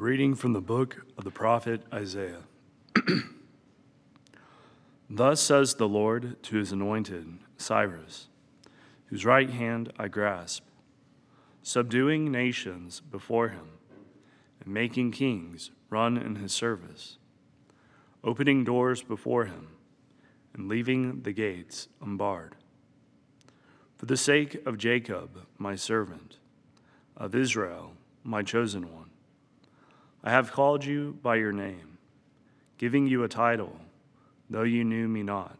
reading from the book of the prophet Isaiah. Thus says the Lord to his anointed, Cyrus, whose right hand I grasp, subduing nations before him, and making kings run in his service, opening doors before him, and leaving the gates unbarred. For the sake of Jacob, my servant, of Israel, my chosen one, I have called you by your name, giving you a title, though you knew me not.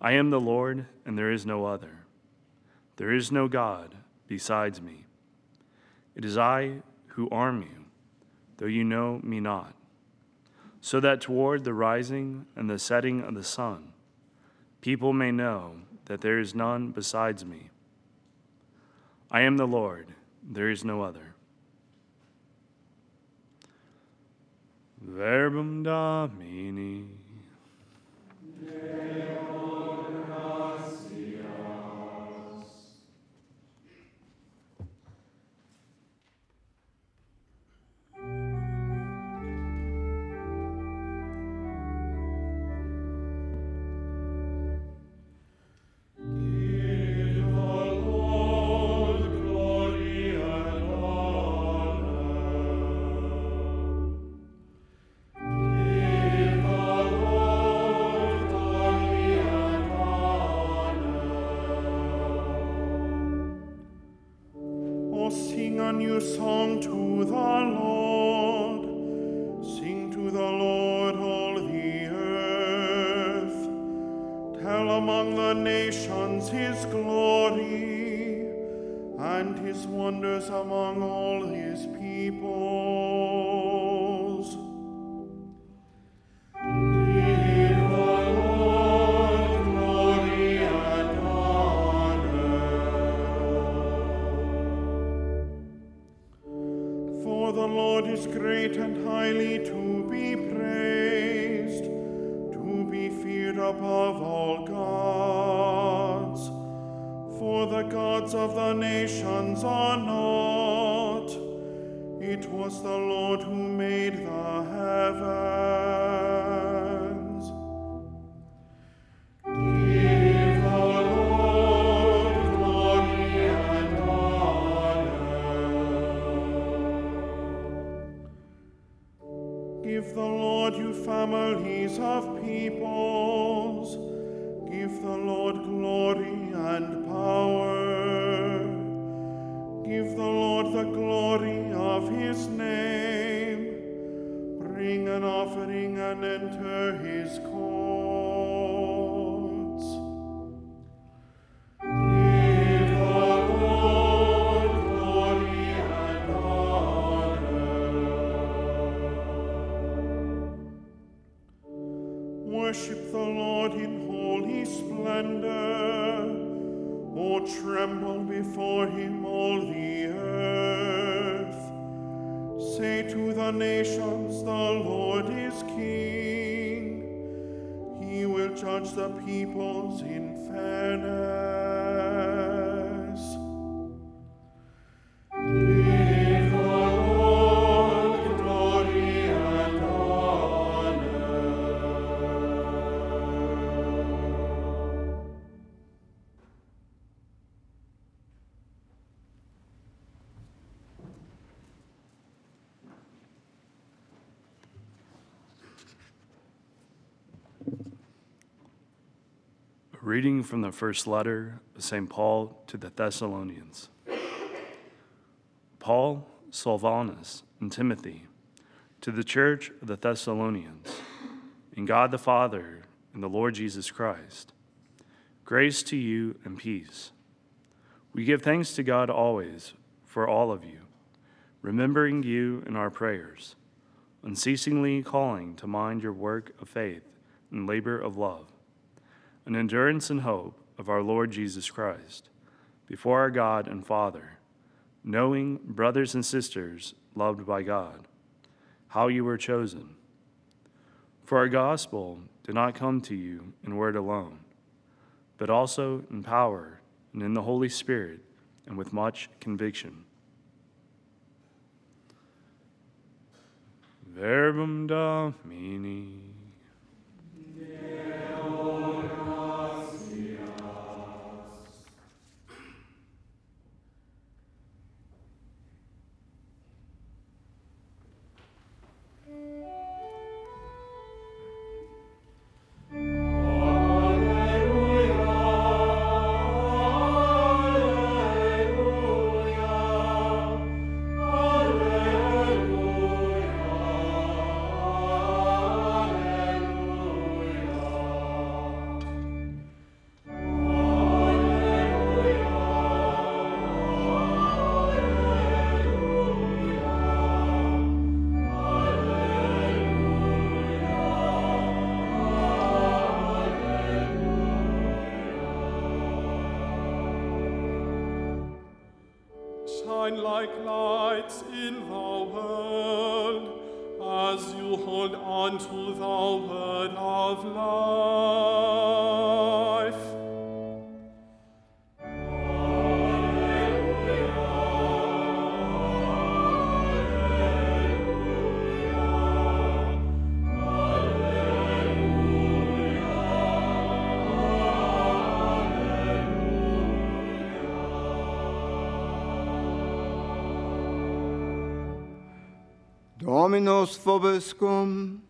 I am the Lord, and there is no other. There is no God besides me. It is I who arm you, though you know me not, so that toward the rising and the setting of the sun, people may know that there is none besides me. I am the Lord, there is no other. Verbum Domini. Among the nations his glory and his wonders among all his peoples. Nations are not. It was the Lord who made the heavens. Give the Lord glory and honor. Give the Lord, you families of peoples. Give the Lord glory and power. Give the Lord the glory of his name. Bring an offering and enter his courts. Reading from the first letter of St. Paul to the Thessalonians. Paul, Silvanus, and Timothy, to the church of the Thessalonians, in God the Father and the Lord Jesus Christ, grace to you and peace. We give thanks to God always for all of you, remembering you in our prayers, unceasingly calling to mind your work of faith and labor of love an endurance and hope of our Lord Jesus Christ, before our God and Father, knowing, brothers and sisters, loved by God, how you were chosen. For our gospel did not come to you in word alone, but also in power and in the Holy Spirit and with much conviction. Verbum Domini. Dominus vobiscum.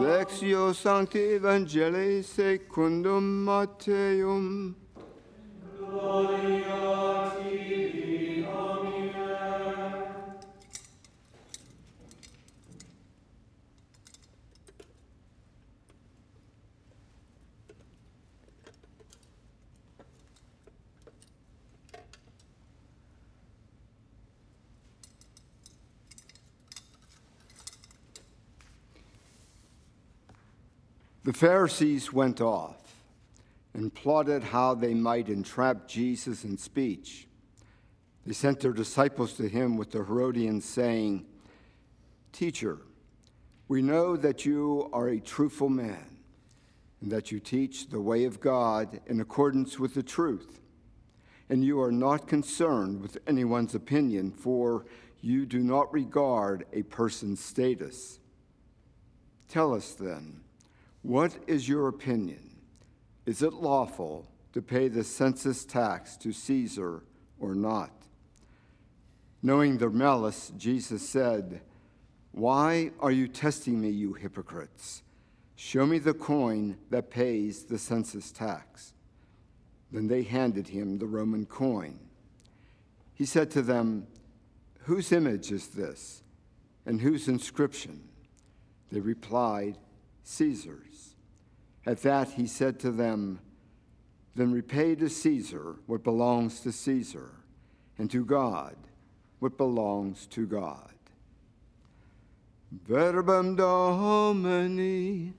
Lectio Sancti Evangelii secundum Matthaeum. The Pharisees went off and plotted how they might entrap Jesus in speech. They sent their disciples to him with the Herodians, saying, Teacher, we know that you are a truthful man, and that you teach the way of God in accordance with the truth. And you are not concerned with anyone's opinion, for you do not regard a person's status. Tell us then, what is your opinion? Is it lawful to pay the census tax to Caesar or not? Knowing their malice, Jesus said, Why are you testing me, you hypocrites? Show me the coin that pays the census tax. Then they handed him the Roman coin. He said to them, Whose image is this, and whose inscription? They replied, Caesar's. At that he said to them, Then repay to Caesar what belongs to Caesar, and to God what belongs to God. Verbum Domini.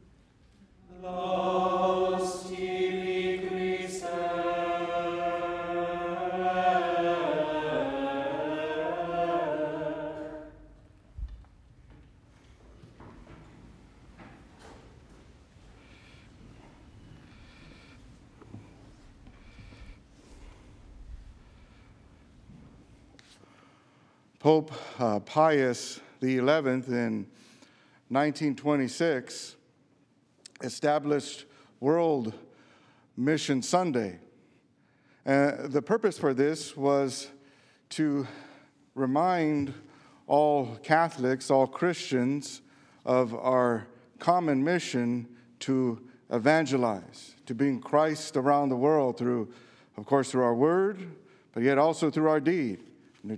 Pope uh, Pius XI in 1926 established World Mission Sunday. Uh, the purpose for this was to remind all Catholics, all Christians, of our common mission to evangelize, to bring Christ around the world through, of course, through our word, but yet also through our deed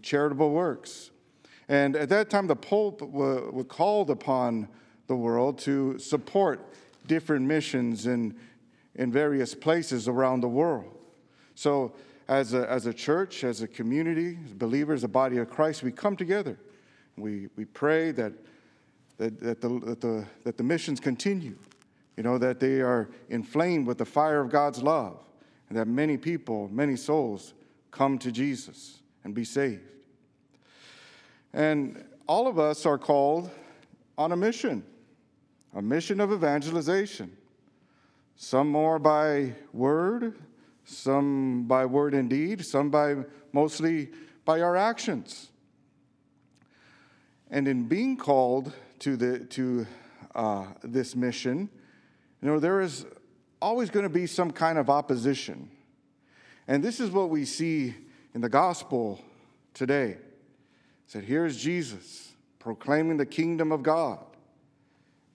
charitable works. And at that time, the Pope was called upon the world to support different missions in, in various places around the world. So, as a, as a church, as a community, as believers, a body of Christ, we come together. We, we pray that, that, that, the, that, the, that the missions continue, you know, that they are inflamed with the fire of God's love, and that many people, many souls come to Jesus and be saved. And all of us are called on a mission, a mission of evangelization. Some more by word, some by word and deed, some by mostly by our actions. And in being called to, the, to uh, this mission, you know, there is always going to be some kind of opposition. And this is what we see in the gospel today. Said, here's Jesus proclaiming the kingdom of God,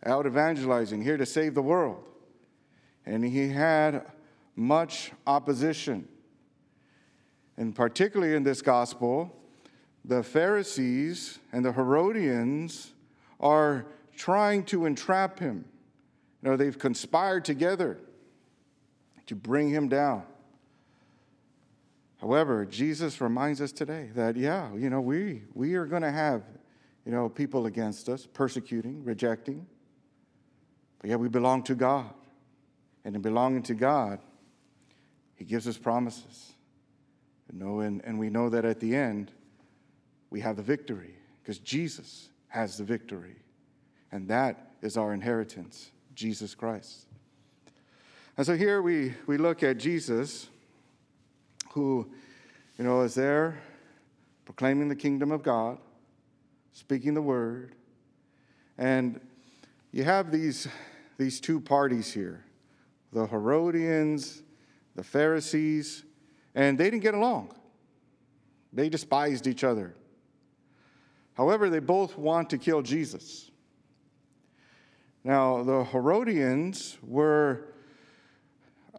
out evangelizing, here to save the world. And he had much opposition. And particularly in this gospel, the Pharisees and the Herodians are trying to entrap him. You know, they've conspired together to bring him down. However, Jesus reminds us today that, yeah, you know, we, we are going to have, you know, people against us, persecuting, rejecting. But yet we belong to God. And in belonging to God, He gives us promises. You know, and, and we know that at the end, we have the victory because Jesus has the victory. And that is our inheritance, Jesus Christ. And so here we, we look at Jesus, who, you know, is there proclaiming the kingdom of God, speaking the word. And you have these, these two parties here the Herodians, the Pharisees, and they didn't get along. They despised each other. However, they both want to kill Jesus. Now, the Herodians were,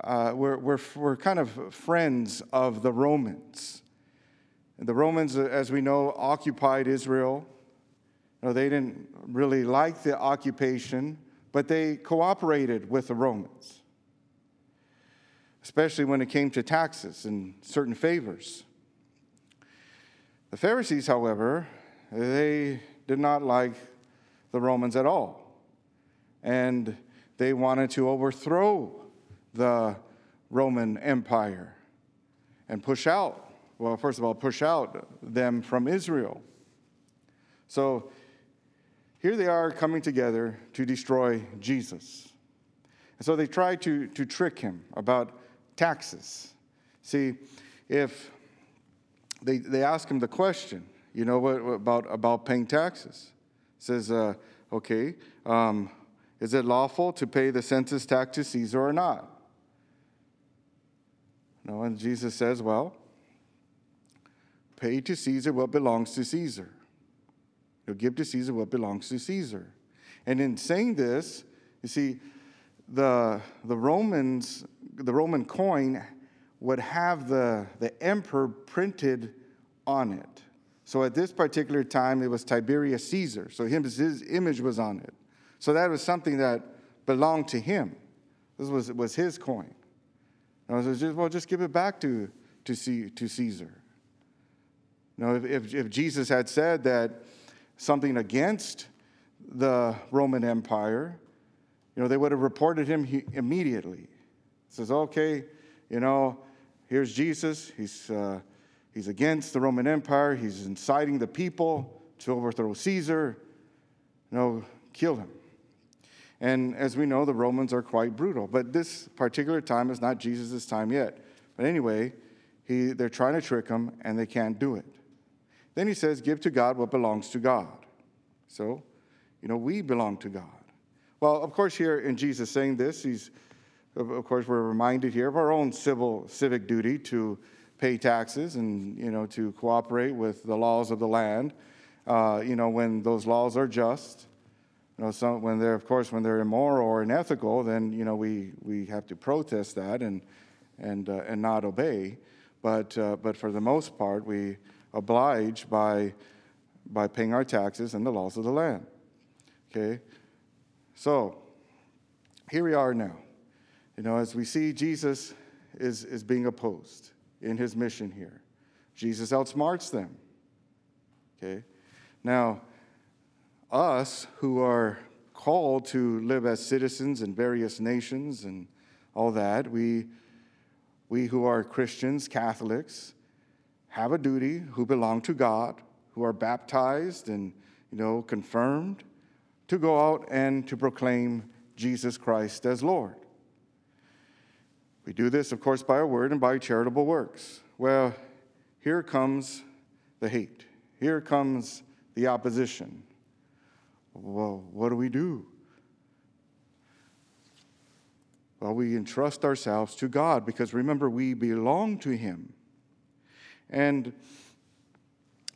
uh, were, were, were kind of friends of the Romans. And the Romans, as we know, occupied Israel. You know, they didn't really like the occupation, but they cooperated with the Romans, especially when it came to taxes and certain favors. The Pharisees, however, they did not like the Romans at all. And they wanted to overthrow the Roman Empire and push out, well, first of all, push out them from Israel. So here they are coming together to destroy Jesus. And so they try to, to trick him about taxes. See, if they, they ask him the question, you know what about about paying taxes? says, uh, okay, um, is it lawful to pay the census tax to Caesar or not? No, and Jesus says, well, pay to Caesar what belongs to Caesar. You'll give to Caesar what belongs to Caesar. And in saying this, you see, the, the Romans, the Roman coin would have the, the emperor printed on it. So at this particular time, it was Tiberius Caesar. So his, his image was on it. So that was something that belonged to him. This was, was his coin. I was just, well, just give it back to, to, C, to Caesar. You know, if, if, if Jesus had said that something against the Roman Empire, you know, they would have reported him immediately. says, okay, you know, here's Jesus. He's, uh, He's against the Roman Empire. He's inciting the people to overthrow Caesar. No, kill him. And as we know, the Romans are quite brutal. But this particular time is not Jesus' time yet. But anyway, he, they're trying to trick him, and they can't do it. Then he says, Give to God what belongs to God. So, you know, we belong to God. Well, of course, here in Jesus saying this, he's, of course, we're reminded here of our own civil, civic duty to pay taxes and you know to cooperate with the laws of the land. Uh, you know when those laws are just. You know, some, when they're of course when they're immoral or unethical, then you know we we have to protest that and and uh, and not obey. But uh, but for the most part, we oblige by by paying our taxes and the laws of the land. Okay, so here we are now. You know, as we see Jesus is, is being opposed in his mission here. Jesus outsmarts them. Okay? Now, us who are called to live as citizens in various nations and all that, we, we who are Christians, Catholics, have a duty who belong to God, who are baptized and you know confirmed, to go out and to proclaim Jesus Christ as Lord. We do this, of course, by our word and by charitable works. Well, here comes the hate. Here comes the opposition. Well, what do we do? Well, we entrust ourselves to God because remember, we belong to Him. And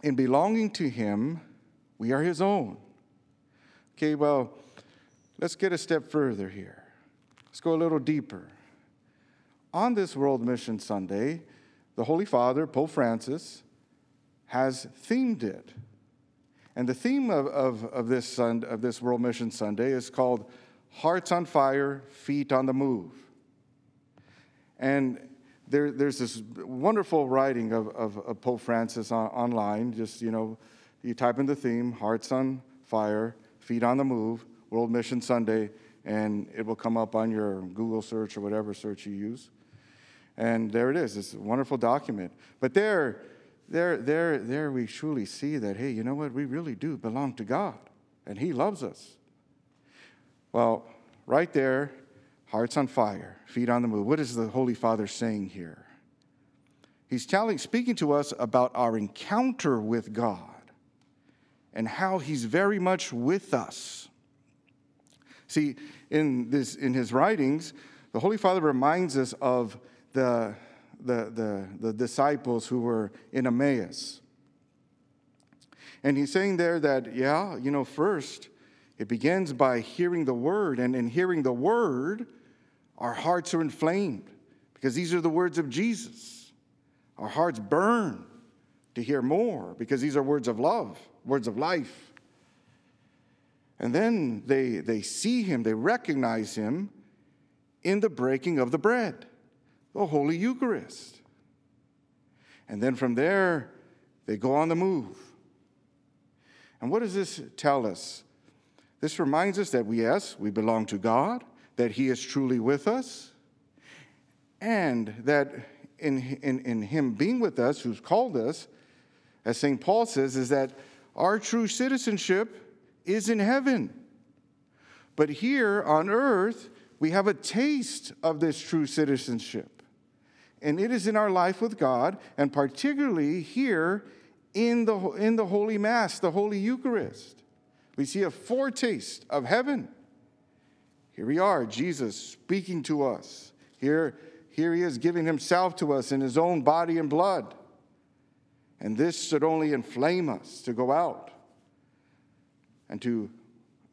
in belonging to Him, we are His own. Okay, well, let's get a step further here. Let's go a little deeper. On this World Mission Sunday, the Holy Father, Pope Francis, has themed it. And the theme of, of, of, this, of this World Mission Sunday is called Hearts on Fire, Feet on the Move. And there, there's this wonderful writing of, of, of Pope Francis on, online. Just, you know, you type in the theme, Hearts on Fire, Feet on the Move, World Mission Sunday, and it will come up on your Google search or whatever search you use. And there it is. It's a wonderful document. But there, there, there, there we truly see that, hey, you know what? We really do belong to God, and He loves us. Well, right there, hearts on fire, feet on the move. What is the Holy Father saying here? He's telling, speaking to us about our encounter with God and how He's very much with us. See, in, this, in his writings, the Holy Father reminds us of the, the, the, the disciples who were in Emmaus. And he's saying there that, yeah, you know, first, it begins by hearing the word, and in hearing the word, our hearts are inflamed because these are the words of Jesus. Our hearts burn to hear more because these are words of love, words of life. And then they, they see him, they recognize him in the breaking of the bread, the Holy Eucharist. And then from there, they go on the move. And what does this tell us? This reminds us that we, yes, we belong to God, that He is truly with us, and that in, in, in Him being with us, who's called us, as St. Paul says, is that our true citizenship is in heaven. But here on earth, we have a taste of this true citizenship. And it is in our life with God, and particularly here in the, in the Holy Mass, the Holy Eucharist. We see a foretaste of heaven. Here we are, Jesus speaking to us. Here, here he is giving himself to us in his own body and blood. And this should only inflame us to go out and to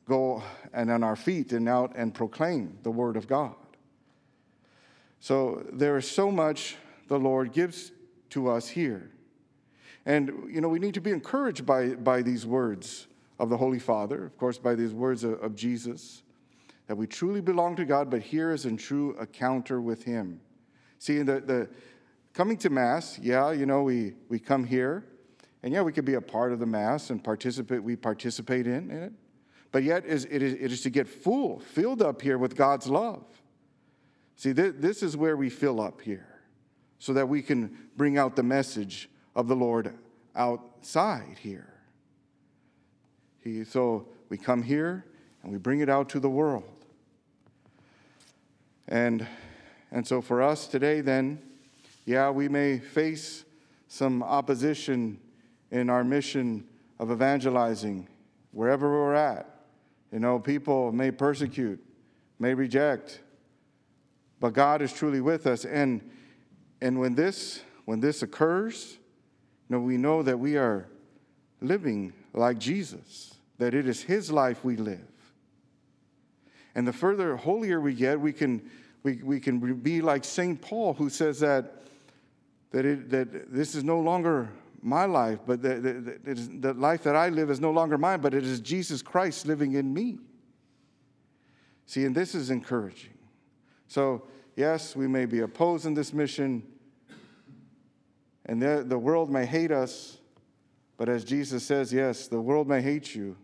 go and on our feet and out and proclaim the word of God. So there is so much the Lord gives to us here. And, you know, we need to be encouraged by, by these words of the Holy Father, of course, by these words of, of Jesus, that we truly belong to God, but here is in true encounter with Him. See, the, the coming to Mass, yeah, you know, we, we come here, and yeah, we could be a part of the Mass and participate, we participate in, in it. But yet, it is, it is to get full, filled up here with God's love. See, th- this is where we fill up here so that we can bring out the message of the Lord outside here. He, so we come here and we bring it out to the world. And, and so for us today, then, yeah, we may face some opposition in our mission of evangelizing wherever we're at. You know, people may persecute, may reject, but God is truly with us. And, and when, this, when this occurs, you know, we know that we are living like Jesus, that it is His life we live. And the further holier we get, we can, we, we can be like St. Paul, who says that, that, it, that this is no longer my life, but the, the, the life that I live is no longer mine, but it is Jesus Christ living in me. See, and this is encouraging. So, yes, we may be opposing this mission, and the, the world may hate us, but as Jesus says, yes, the world may hate you.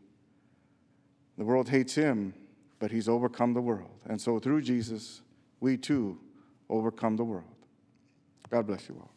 The world hates him, but he's overcome the world. And so through Jesus, we too overcome the world. God bless you all.